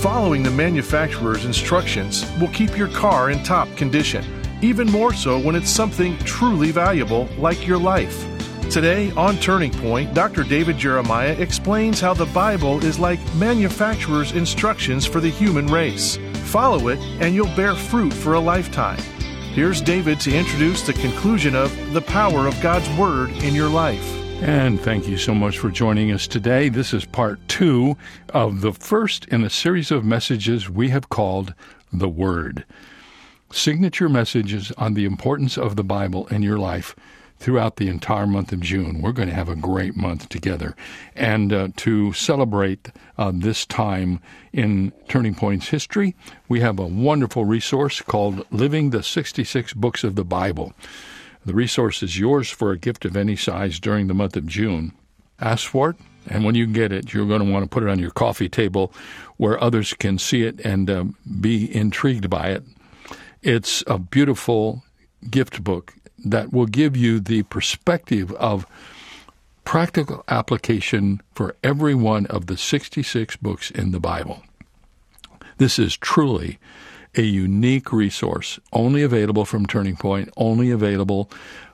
Following the manufacturer's instructions will keep your car in top condition, even more so when it's something truly valuable like your life. Today on Turning Point, Dr. David Jeremiah explains how the Bible is like manufacturer's instructions for the human race. Follow it, and you'll bear fruit for a lifetime. Here's David to introduce the conclusion of The Power of God's Word in Your Life. And thank you so much for joining us today. This is part two of the first in a series of messages we have called The Word. Signature messages on the importance of the Bible in your life throughout the entire month of June. We're going to have a great month together. And uh, to celebrate uh, this time in Turning Point's history, we have a wonderful resource called Living the 66 Books of the Bible. The resource is yours for a gift of any size during the month of June. Ask for it, and when you get it, you're going to want to put it on your coffee table where others can see it and uh, be intrigued by it. It's a beautiful gift book that will give you the perspective of practical application for every one of the 66 books in the Bible. This is truly a unique resource, only available from Turning Point, only available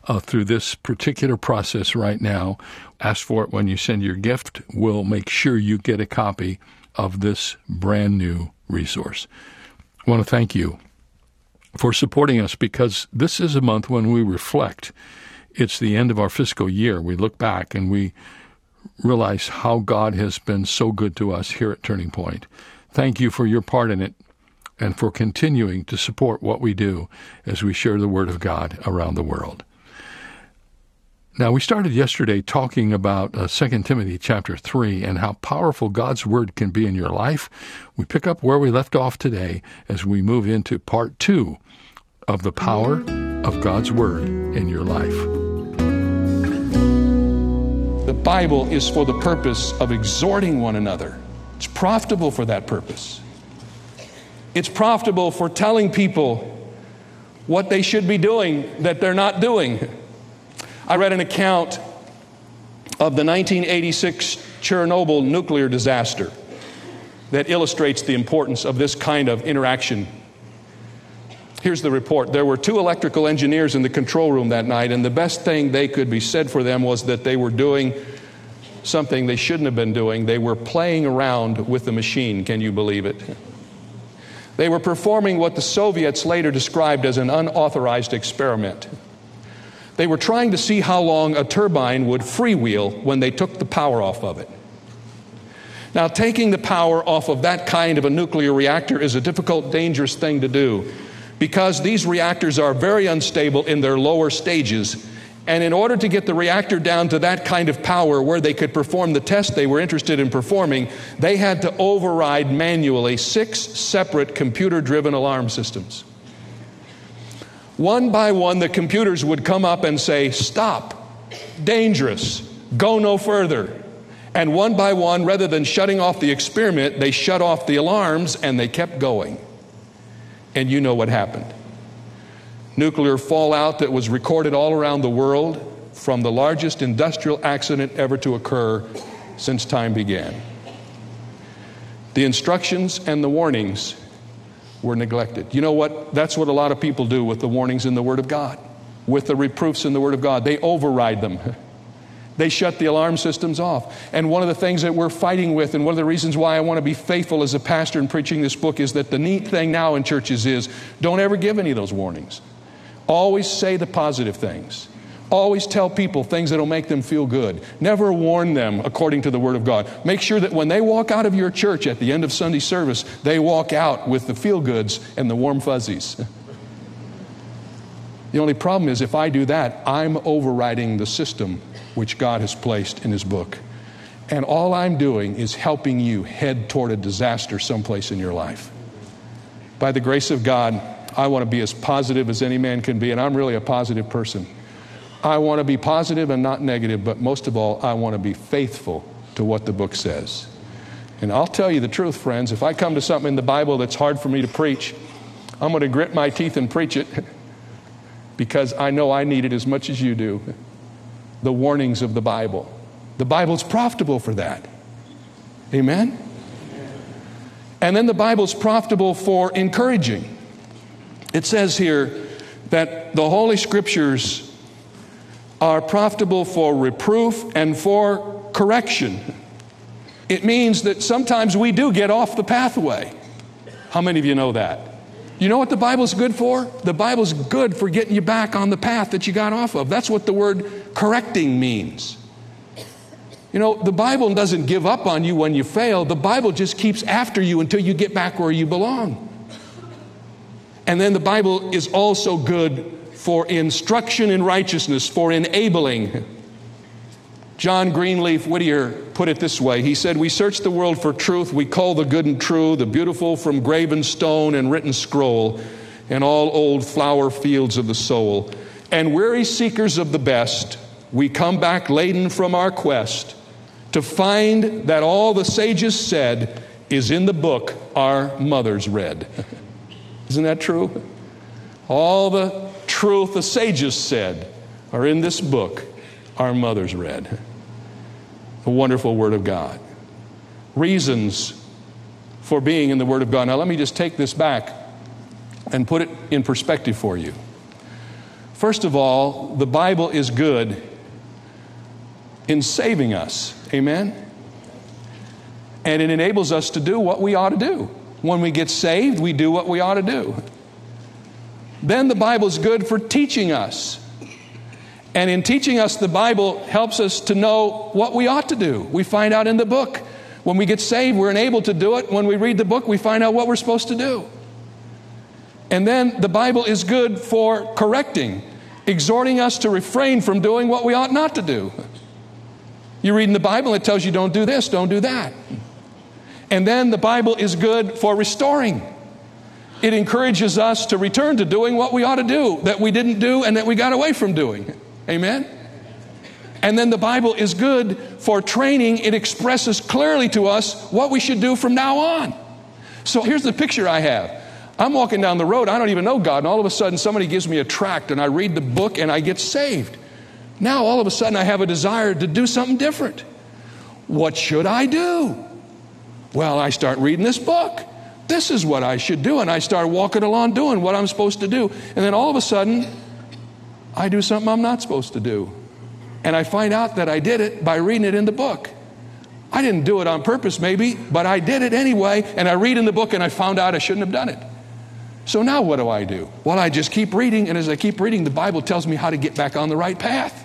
uh, through this particular process right now. Ask for it when you send your gift. We'll make sure you get a copy of this brand new resource. I want to thank you for supporting us because this is a month when we reflect. It's the end of our fiscal year. We look back and we realize how God has been so good to us here at Turning Point. Thank you for your part in it and for continuing to support what we do as we share the Word of God around the world. Now, we started yesterday talking about uh, 2 Timothy chapter 3 and how powerful God's Word can be in your life. We pick up where we left off today as we move into part 2 of the power of God's Word in your life. The Bible is for the purpose of exhorting one another, it's profitable for that purpose. It's profitable for telling people what they should be doing that they're not doing. I read an account of the 1986 Chernobyl nuclear disaster that illustrates the importance of this kind of interaction Here's the report. There were two electrical engineers in the control room that night, and the best thing they could be said for them was that they were doing something they shouldn't have been doing. They were playing around with the machine. Can you believe it? They were performing what the Soviets later described as an unauthorized experiment. They were trying to see how long a turbine would freewheel when they took the power off of it. Now, taking the power off of that kind of a nuclear reactor is a difficult, dangerous thing to do because these reactors are very unstable in their lower stages. And in order to get the reactor down to that kind of power where they could perform the test they were interested in performing, they had to override manually six separate computer driven alarm systems. One by one, the computers would come up and say, Stop, dangerous, go no further. And one by one, rather than shutting off the experiment, they shut off the alarms and they kept going. And you know what happened. Nuclear fallout that was recorded all around the world from the largest industrial accident ever to occur since time began. The instructions and the warnings were neglected. You know what? That's what a lot of people do with the warnings in the Word of God, with the reproofs in the Word of God. They override them. They shut the alarm systems off. And one of the things that we're fighting with, and one of the reasons why I want to be faithful as a pastor in preaching this book, is that the neat thing now in churches is don't ever give any of those warnings. Always say the positive things. Always tell people things that'll make them feel good. Never warn them according to the Word of God. Make sure that when they walk out of your church at the end of Sunday service, they walk out with the feel goods and the warm fuzzies. The only problem is if I do that, I'm overriding the system which God has placed in His book. And all I'm doing is helping you head toward a disaster someplace in your life. By the grace of God, I want to be as positive as any man can be, and I'm really a positive person. I want to be positive and not negative, but most of all, I want to be faithful to what the book says. And I'll tell you the truth, friends, if I come to something in the Bible that's hard for me to preach, I'm going to grit my teeth and preach it because I know I need it as much as you do the warnings of the Bible. The Bible's profitable for that. Amen? And then the Bible's profitable for encouraging. It says here that the Holy Scriptures are profitable for reproof and for correction. It means that sometimes we do get off the pathway. How many of you know that? You know what the Bible's good for? The Bible's good for getting you back on the path that you got off of. That's what the word correcting means. You know, the Bible doesn't give up on you when you fail, the Bible just keeps after you until you get back where you belong. And then the Bible is also good for instruction in righteousness, for enabling. John Greenleaf Whittier put it this way He said, We search the world for truth. We call the good and true, the beautiful from graven stone and written scroll, and all old flower fields of the soul. And weary seekers of the best, we come back laden from our quest to find that all the sages said is in the book our mothers read. Isn't that true? All the truth the sages said are in this book our mothers read. The wonderful Word of God. Reasons for being in the Word of God. Now, let me just take this back and put it in perspective for you. First of all, the Bible is good in saving us. Amen? And it enables us to do what we ought to do. When we get saved, we do what we ought to do. Then the Bible is good for teaching us. And in teaching us, the Bible helps us to know what we ought to do. We find out in the book. When we get saved, we're enabled to do it. When we read the book, we find out what we're supposed to do. And then the Bible is good for correcting, exhorting us to refrain from doing what we ought not to do. You read in the Bible, it tells you don't do this, don't do that. And then the Bible is good for restoring. It encourages us to return to doing what we ought to do, that we didn't do and that we got away from doing. Amen? And then the Bible is good for training. It expresses clearly to us what we should do from now on. So here's the picture I have. I'm walking down the road, I don't even know God, and all of a sudden somebody gives me a tract and I read the book and I get saved. Now all of a sudden I have a desire to do something different. What should I do? Well, I start reading this book. This is what I should do. And I start walking along doing what I'm supposed to do. And then all of a sudden, I do something I'm not supposed to do. And I find out that I did it by reading it in the book. I didn't do it on purpose, maybe, but I did it anyway. And I read in the book and I found out I shouldn't have done it. So now what do I do? Well, I just keep reading. And as I keep reading, the Bible tells me how to get back on the right path.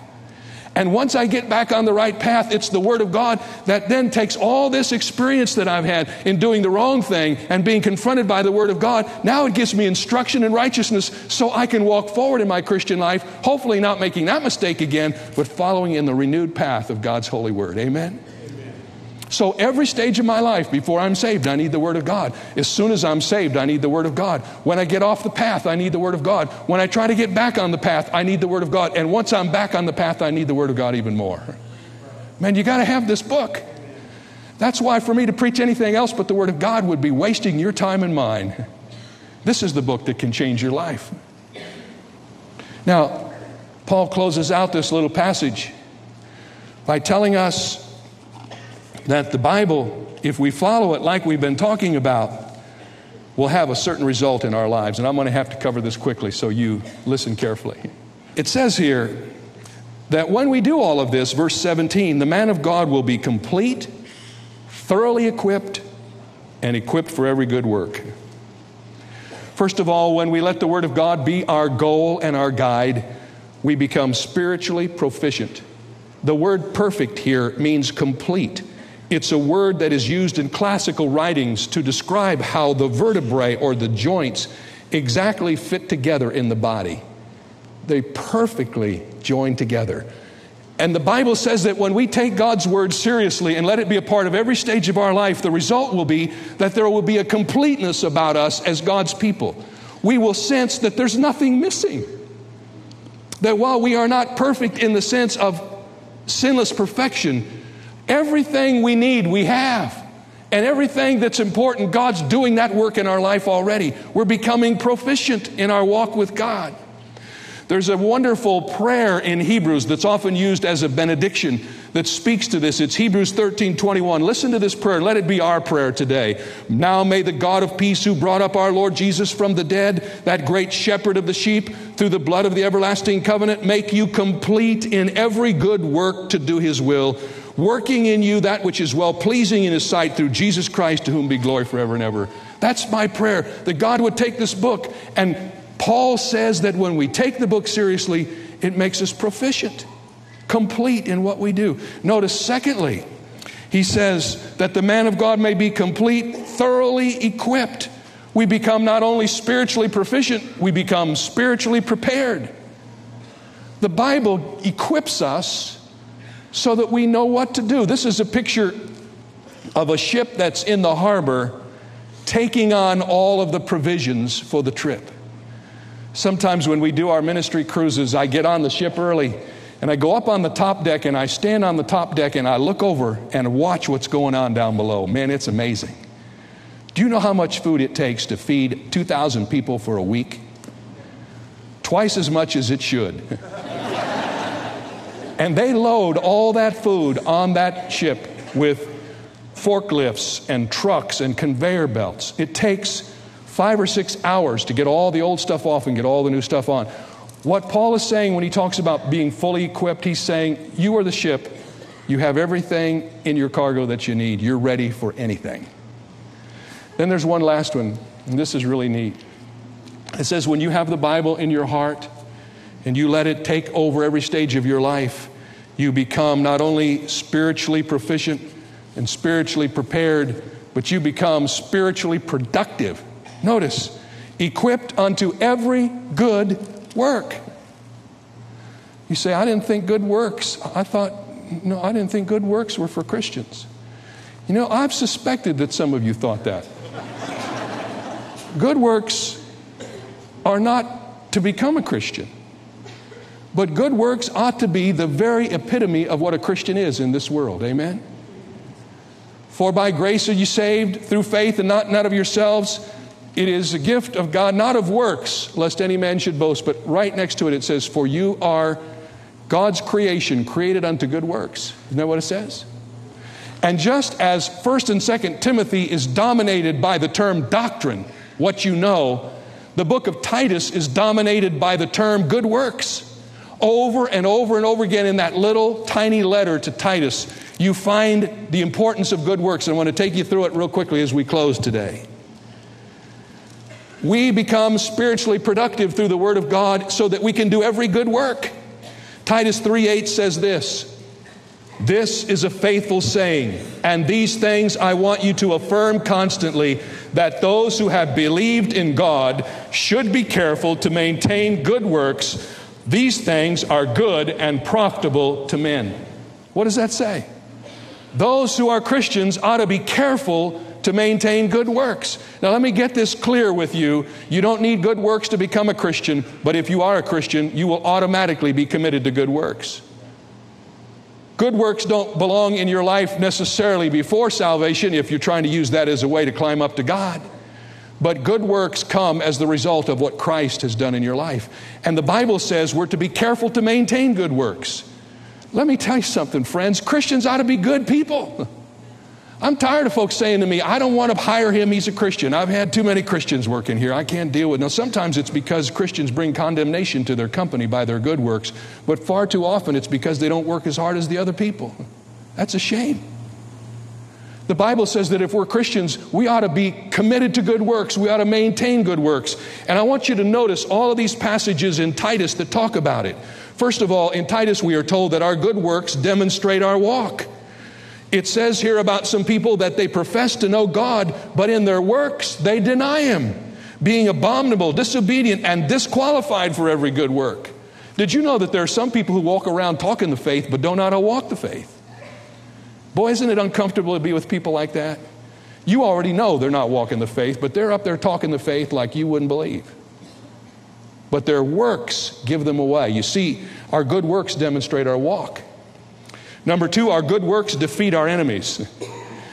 And once I get back on the right path, it's the Word of God that then takes all this experience that I've had in doing the wrong thing and being confronted by the Word of God. Now it gives me instruction in righteousness so I can walk forward in my Christian life, hopefully not making that mistake again, but following in the renewed path of God's holy Word. Amen? So every stage of my life, before I'm saved, I need the Word of God. As soon as I'm saved, I need the Word of God. When I get off the path, I need the Word of God. When I try to get back on the path, I need the Word of God. And once I'm back on the path, I need the Word of God even more. Man, you got to have this book. That's why for me to preach anything else but the Word of God would be wasting your time and mine. This is the book that can change your life. Now, Paul closes out this little passage by telling us that the Bible, if we follow it like we've been talking about, will have a certain result in our lives. And I'm going to have to cover this quickly, so you listen carefully. It says here that when we do all of this, verse 17, the man of God will be complete, thoroughly equipped, and equipped for every good work. First of all, when we let the Word of God be our goal and our guide, we become spiritually proficient. The word perfect here means complete. It's a word that is used in classical writings to describe how the vertebrae or the joints exactly fit together in the body. They perfectly join together. And the Bible says that when we take God's word seriously and let it be a part of every stage of our life, the result will be that there will be a completeness about us as God's people. We will sense that there's nothing missing. That while we are not perfect in the sense of sinless perfection, Everything we need, we have. And everything that's important, God's doing that work in our life already. We're becoming proficient in our walk with God. There's a wonderful prayer in Hebrews that's often used as a benediction that speaks to this. It's Hebrews 13 21. Listen to this prayer. Let it be our prayer today. Now may the God of peace, who brought up our Lord Jesus from the dead, that great shepherd of the sheep, through the blood of the everlasting covenant, make you complete in every good work to do his will, working in you that which is well pleasing in his sight through Jesus Christ, to whom be glory forever and ever. That's my prayer that God would take this book. And Paul says that when we take the book seriously, it makes us proficient complete in what we do. Notice, secondly, he says that the man of God may be complete, thoroughly equipped. We become not only spiritually proficient, we become spiritually prepared. The Bible equips us so that we know what to do. This is a picture of a ship that's in the harbor taking on all of the provisions for the trip. Sometimes when we do our ministry cruises, I get on the ship early and I go up on the top deck and I stand on the top deck and I look over and watch what's going on down below. Man, it's amazing. Do you know how much food it takes to feed 2,000 people for a week? Twice as much as it should. and they load all that food on that ship with forklifts and trucks and conveyor belts. It takes five or six hours to get all the old stuff off and get all the new stuff on. What Paul is saying when he talks about being fully equipped, he's saying, You are the ship. You have everything in your cargo that you need. You're ready for anything. Then there's one last one, and this is really neat. It says, When you have the Bible in your heart and you let it take over every stage of your life, you become not only spiritually proficient and spiritually prepared, but you become spiritually productive. Notice, equipped unto every good work. You say, I didn't think good works. I thought, no, I didn't think good works were for Christians. You know, I've suspected that some of you thought that. good works are not to become a Christian, but good works ought to be the very epitome of what a Christian is in this world. Amen? For by grace are you saved through faith and not, not of yourselves. It is a gift of God, not of works, lest any man should boast. But right next to it, it says, For you are God's creation, created unto good works. Isn't that what it says? And just as 1st and 2nd Timothy is dominated by the term doctrine, what you know, the book of Titus is dominated by the term good works. Over and over and over again in that little tiny letter to Titus, you find the importance of good works. And I want to take you through it real quickly as we close today. We become spiritually productive through the Word of God so that we can do every good work. Titus 3 8 says this This is a faithful saying, and these things I want you to affirm constantly that those who have believed in God should be careful to maintain good works. These things are good and profitable to men. What does that say? Those who are Christians ought to be careful to maintain good works. Now, let me get this clear with you. You don't need good works to become a Christian, but if you are a Christian, you will automatically be committed to good works. Good works don't belong in your life necessarily before salvation if you're trying to use that as a way to climb up to God. But good works come as the result of what Christ has done in your life. And the Bible says we're to be careful to maintain good works. Let me tell you something, friends. Christians ought to be good people. I'm tired of folks saying to me, I don't want to hire him, he's a Christian. I've had too many Christians working here. I can't deal with it. Now, sometimes it's because Christians bring condemnation to their company by their good works, but far too often it's because they don't work as hard as the other people. That's a shame. The Bible says that if we're Christians, we ought to be committed to good works. We ought to maintain good works. And I want you to notice all of these passages in Titus that talk about it. First of all, in Titus, we are told that our good works demonstrate our walk. It says here about some people that they profess to know God, but in their works they deny Him, being abominable, disobedient, and disqualified for every good work. Did you know that there are some people who walk around talking the faith but don't know how to walk the faith? Boy, isn't it uncomfortable to be with people like that? You already know they're not walking the faith, but they're up there talking the faith like you wouldn't believe. But their works give them away. You see, our good works demonstrate our walk. Number two, our good works defeat our enemies.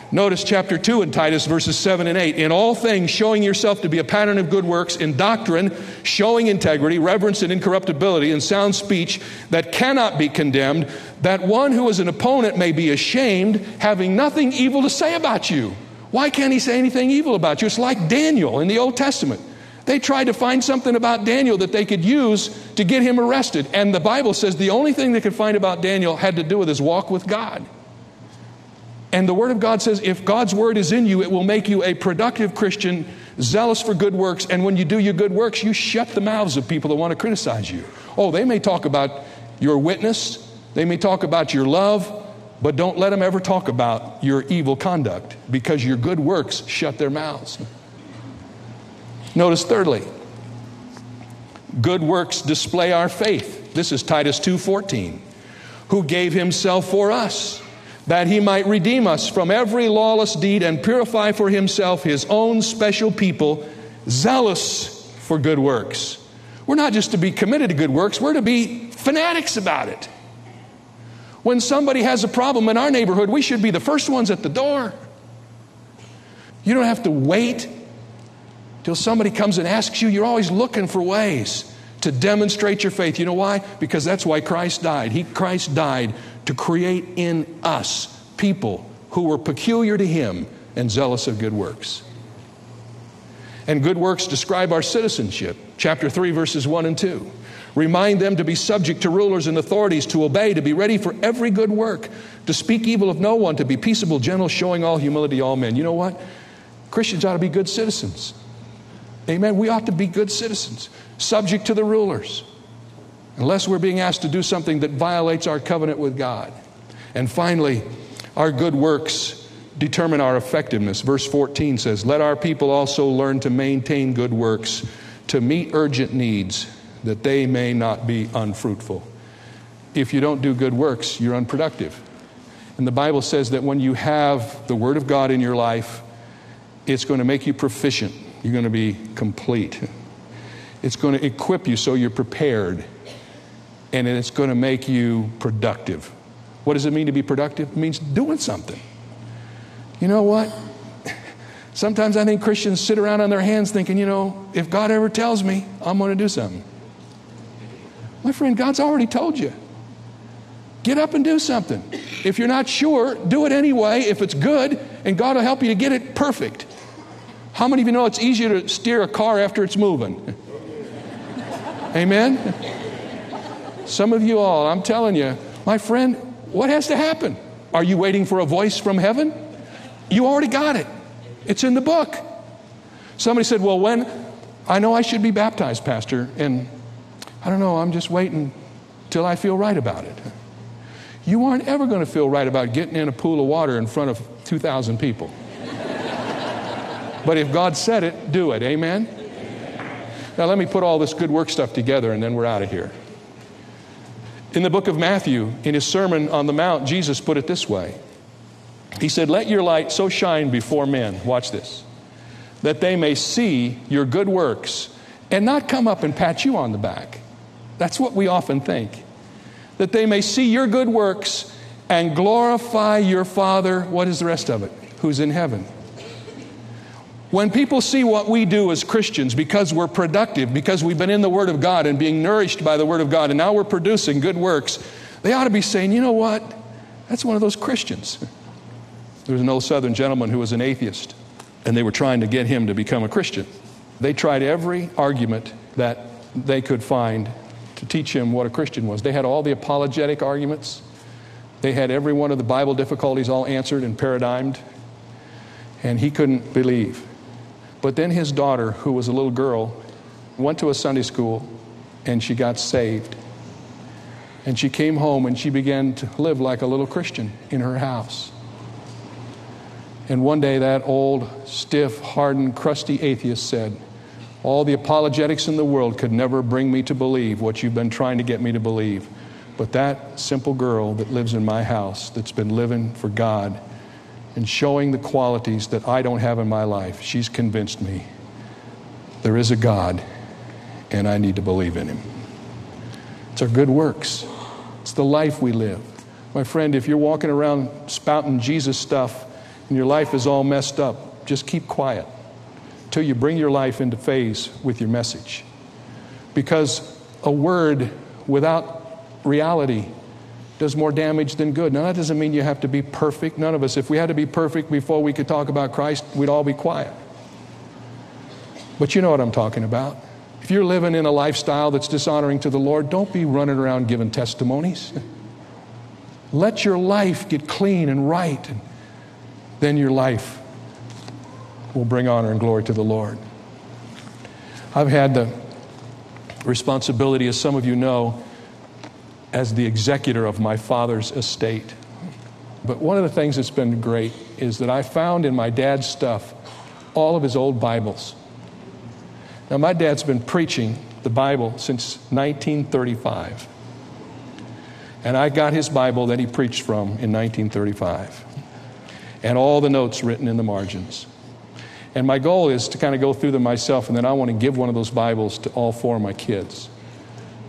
Notice chapter 2 in Titus, verses 7 and 8. In all things, showing yourself to be a pattern of good works, in doctrine, showing integrity, reverence, and incorruptibility, and sound speech that cannot be condemned, that one who is an opponent may be ashamed, having nothing evil to say about you. Why can't he say anything evil about you? It's like Daniel in the Old Testament. They tried to find something about Daniel that they could use to get him arrested. And the Bible says the only thing they could find about Daniel had to do with his walk with God. And the Word of God says if God's Word is in you, it will make you a productive Christian, zealous for good works. And when you do your good works, you shut the mouths of people that want to criticize you. Oh, they may talk about your witness, they may talk about your love, but don't let them ever talk about your evil conduct because your good works shut their mouths. Notice, thirdly, good works display our faith. This is Titus 2:14, who gave himself for us that he might redeem us from every lawless deed and purify for himself his own special people, zealous for good works. We're not just to be committed to good works, we're to be fanatics about it. When somebody has a problem in our neighborhood, we should be the first ones at the door. You don't have to wait till somebody comes and asks you. You're always looking for ways to demonstrate your faith. You know why? Because that's why Christ died. He Christ died to create in us people who were peculiar to Him and zealous of good works. And good works describe our citizenship. Chapter 3, verses 1 and 2. Remind them to be subject to rulers and authorities, to obey, to be ready for every good work, to speak evil of no one, to be peaceable, gentle, showing all humility to all men. You know what? Christians ought to be good citizens. Amen. We ought to be good citizens, subject to the rulers unless we're being asked to do something that violates our covenant with God. And finally, our good works determine our effectiveness. Verse 14 says, Let our people also learn to maintain good works, to meet urgent needs, that they may not be unfruitful. If you don't do good works, you're unproductive. And the Bible says that when you have the Word of God in your life, it's going to make you proficient. You're going to be complete. It's going to equip you so you're prepared and it's going to make you productive. What does it mean to be productive? It means doing something. You know what? Sometimes I think Christians sit around on their hands thinking, you know, if God ever tells me, I'm going to do something. My friend, God's already told you. Get up and do something. If you're not sure, do it anyway if it's good, and God will help you to get it perfect. How many of you know it's easier to steer a car after it's moving? Amen? Some of you all, I'm telling you, my friend, what has to happen? Are you waiting for a voice from heaven? You already got it. It's in the book. Somebody said, Well, when? I know I should be baptized, Pastor, and I don't know, I'm just waiting till I feel right about it. You aren't ever going to feel right about getting in a pool of water in front of 2,000 people. but if God said it, do it. Amen? Now, let me put all this good work stuff together and then we're out of here. In the book of Matthew, in his Sermon on the Mount, Jesus put it this way He said, Let your light so shine before men, watch this, that they may see your good works and not come up and pat you on the back. That's what we often think. That they may see your good works and glorify your Father, what is the rest of it? Who's in heaven. When people see what we do as Christians because we're productive, because we've been in the Word of God and being nourished by the Word of God, and now we're producing good works, they ought to be saying, you know what? That's one of those Christians. There was an old Southern gentleman who was an atheist, and they were trying to get him to become a Christian. They tried every argument that they could find to teach him what a Christian was. They had all the apologetic arguments, they had every one of the Bible difficulties all answered and paradigmed, and he couldn't believe. But then his daughter, who was a little girl, went to a Sunday school and she got saved. And she came home and she began to live like a little Christian in her house. And one day, that old, stiff, hardened, crusty atheist said, All the apologetics in the world could never bring me to believe what you've been trying to get me to believe. But that simple girl that lives in my house, that's been living for God, and showing the qualities that I don't have in my life, she's convinced me there is a God and I need to believe in Him. It's our good works, it's the life we live. My friend, if you're walking around spouting Jesus stuff and your life is all messed up, just keep quiet till you bring your life into phase with your message. Because a word without reality does more damage than good. Now, that doesn't mean you have to be perfect. None of us, if we had to be perfect before we could talk about Christ, we'd all be quiet. But you know what I'm talking about. If you're living in a lifestyle that's dishonoring to the Lord, don't be running around giving testimonies. Let your life get clean and right, and then your life will bring honor and glory to the Lord. I've had the responsibility, as some of you know, as the executor of my father's estate. But one of the things that's been great is that I found in my dad's stuff all of his old Bibles. Now, my dad's been preaching the Bible since 1935. And I got his Bible that he preached from in 1935, and all the notes written in the margins. And my goal is to kind of go through them myself, and then I want to give one of those Bibles to all four of my kids.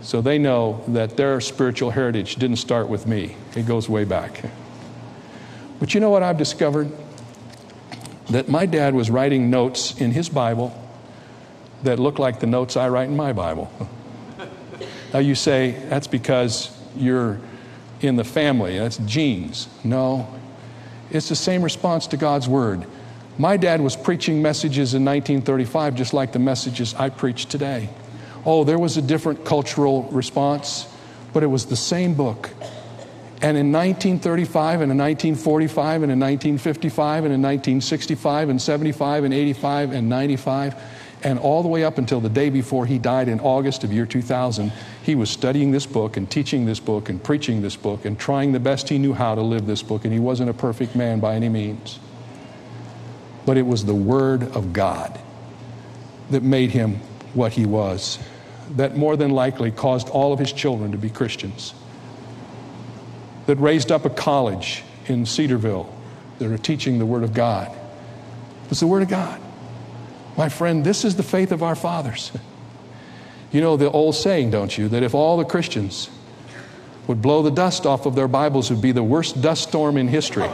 So they know that their spiritual heritage didn't start with me, it goes way back. But you know what I've discovered? That my dad was writing notes in his Bible that look like the notes I write in my Bible. now you say, that's because you're in the family, that's genes. No, it's the same response to God's Word. My dad was preaching messages in 1935 just like the messages I preach today. Oh, there was a different cultural response, but it was the same book. And in 1935 and in 1945 and in 1955 and in 1965 and 75 and 85 and 95 and all the way up until the day before he died in August of year 2000, he was studying this book and teaching this book and preaching this book and trying the best he knew how to live this book. And he wasn't a perfect man by any means. But it was the Word of God that made him what he was, that more than likely caused all of his children to be Christians, that raised up a college in Cedarville that are teaching the Word of God. It was the Word of God. My friend, this is the faith of our fathers. You know the old saying, don't you, that if all the Christians would blow the dust off of their Bibles, it would be the worst dust storm in history.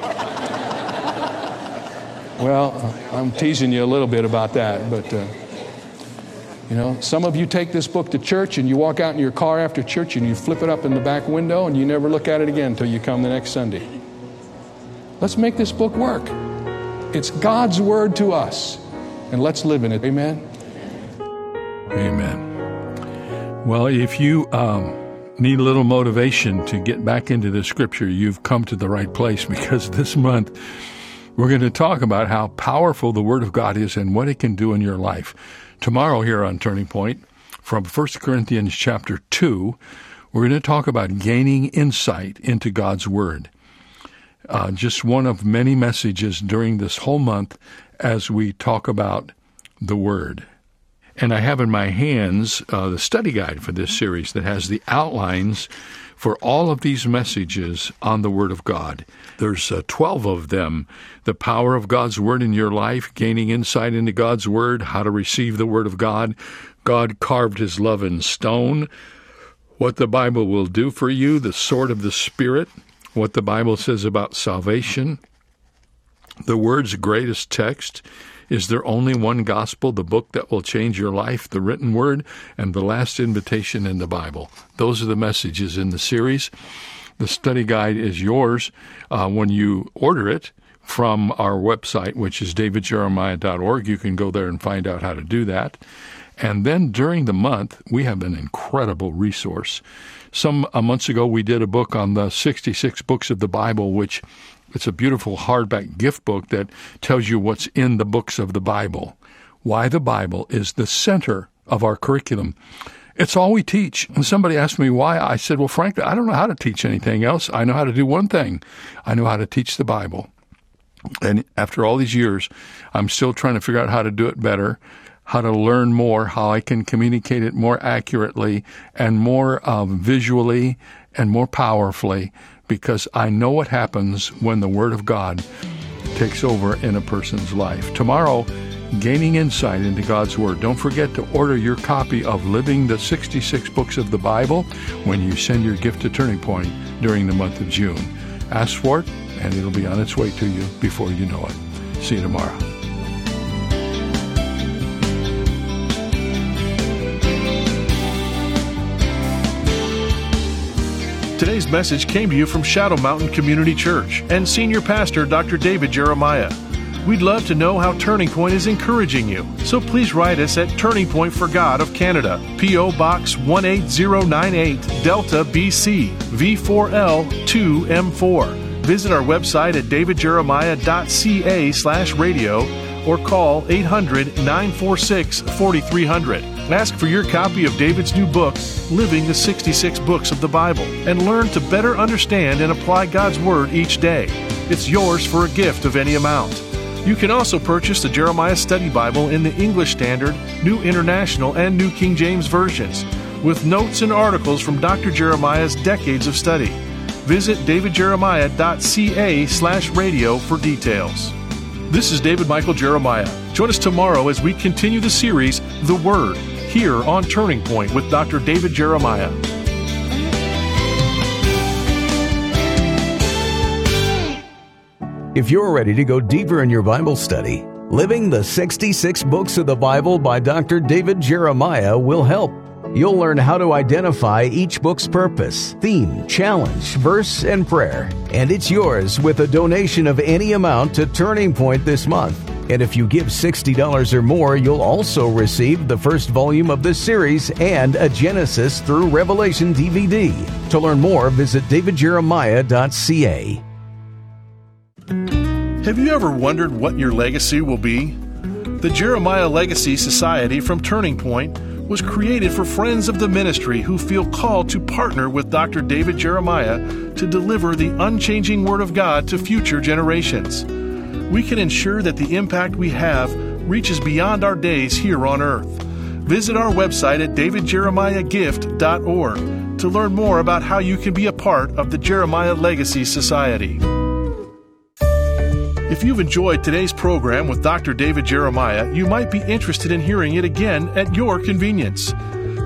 well, I'm teasing you a little bit about that, but. Uh, you know, some of you take this book to church and you walk out in your car after church and you flip it up in the back window and you never look at it again until you come the next Sunday. Let's make this book work. It's God's word to us and let's live in it. Amen. Amen. Well, if you um, need a little motivation to get back into the scripture, you've come to the right place because this month we're going to talk about how powerful the Word of God is and what it can do in your life. Tomorrow, here on Turning Point, from 1 Corinthians chapter 2, we're going to talk about gaining insight into God's Word. Uh, just one of many messages during this whole month as we talk about the Word. And I have in my hands uh, the study guide for this series that has the outlines for all of these messages on the Word of God. There's uh, 12 of them. The power of God's Word in your life, gaining insight into God's Word, how to receive the Word of God. God carved His love in stone. What the Bible will do for you, the sword of the Spirit, what the Bible says about salvation, the Word's greatest text. Is there only one gospel, the book that will change your life, the written word, and the last invitation in the Bible? Those are the messages in the series. The study guide is yours uh, when you order it from our website, which is davidjeremiah.org. You can go there and find out how to do that. And then during the month, we have an incredible resource. Some uh, months ago, we did a book on the 66 books of the Bible, which it's a beautiful hardback gift book that tells you what's in the books of the Bible. Why the Bible is the center of our curriculum. It's all we teach. And somebody asked me why. I said, well, frankly, I don't know how to teach anything else. I know how to do one thing. I know how to teach the Bible. And after all these years, I'm still trying to figure out how to do it better, how to learn more, how I can communicate it more accurately and more um, visually and more powerfully because I know what happens when the Word of God takes over in a person's life. Tomorrow, gaining insight into God's Word. Don't forget to order your copy of Living the 66 Books of the Bible when you send your gift to Turning Point during the month of June. Ask for it, and it'll be on its way to you before you know it. See you tomorrow. Today's message came to you from Shadow Mountain Community Church and Senior Pastor Dr. David Jeremiah. We'd love to know how Turning Point is encouraging you, so please write us at Turning Point for God of Canada, P.O. Box 18098, Delta, BC, V4L 2M4. Visit our website at davidjeremiah.ca slash radio or call 800 946 4300. Ask for your copy of David's new book, Living the 66 Books of the Bible, and learn to better understand and apply God's Word each day. It's yours for a gift of any amount. You can also purchase the Jeremiah Study Bible in the English Standard, New International, and New King James versions, with notes and articles from Dr. Jeremiah's decades of study. Visit davidjeremiah.ca slash radio for details. This is David Michael Jeremiah. Join us tomorrow as we continue the series, The Word, here on Turning Point with Dr. David Jeremiah. If you're ready to go deeper in your Bible study, Living the 66 Books of the Bible by Dr. David Jeremiah will help. You'll learn how to identify each book's purpose, theme, challenge, verse, and prayer. And it's yours with a donation of any amount to Turning Point this month. And if you give $60 or more, you'll also receive the first volume of the series and a Genesis through Revelation DVD. To learn more, visit davidjeremiah.ca. Have you ever wondered what your legacy will be? The Jeremiah Legacy Society from Turning Point was created for friends of the ministry who feel called to partner with Dr. David Jeremiah to deliver the unchanging Word of God to future generations. We can ensure that the impact we have reaches beyond our days here on earth. Visit our website at davidjeremiahgift.org to learn more about how you can be a part of the Jeremiah Legacy Society. If you've enjoyed today's program with Dr. David Jeremiah, you might be interested in hearing it again at your convenience.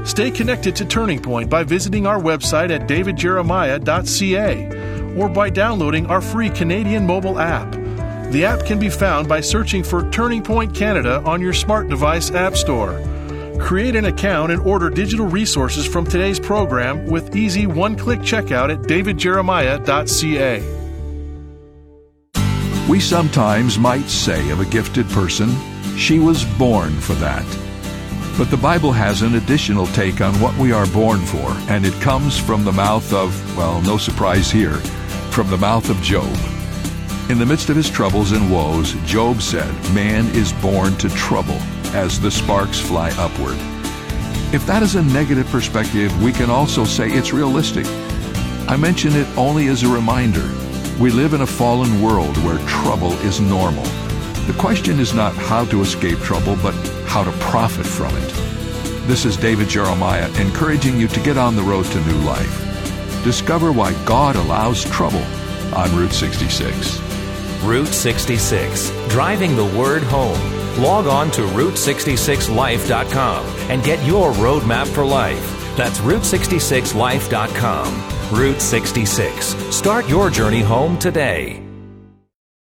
Stay connected to Turning Point by visiting our website at davidjeremiah.ca or by downloading our free Canadian mobile app. The app can be found by searching for Turning Point Canada on your smart device app store. Create an account and order digital resources from today's program with easy one click checkout at davidjeremiah.ca. We sometimes might say of a gifted person, she was born for that. But the Bible has an additional take on what we are born for, and it comes from the mouth of, well, no surprise here, from the mouth of Job. In the midst of his troubles and woes, Job said, Man is born to trouble as the sparks fly upward. If that is a negative perspective, we can also say it's realistic. I mention it only as a reminder we live in a fallen world where trouble is normal. The question is not how to escape trouble, but how to profit from it. This is David Jeremiah encouraging you to get on the road to new life. Discover why God allows trouble on Route 66. Route 66, driving the word home. Log on to Route66Life.com and get your roadmap for life. That's Route66Life.com. Route 66. Start your journey home today.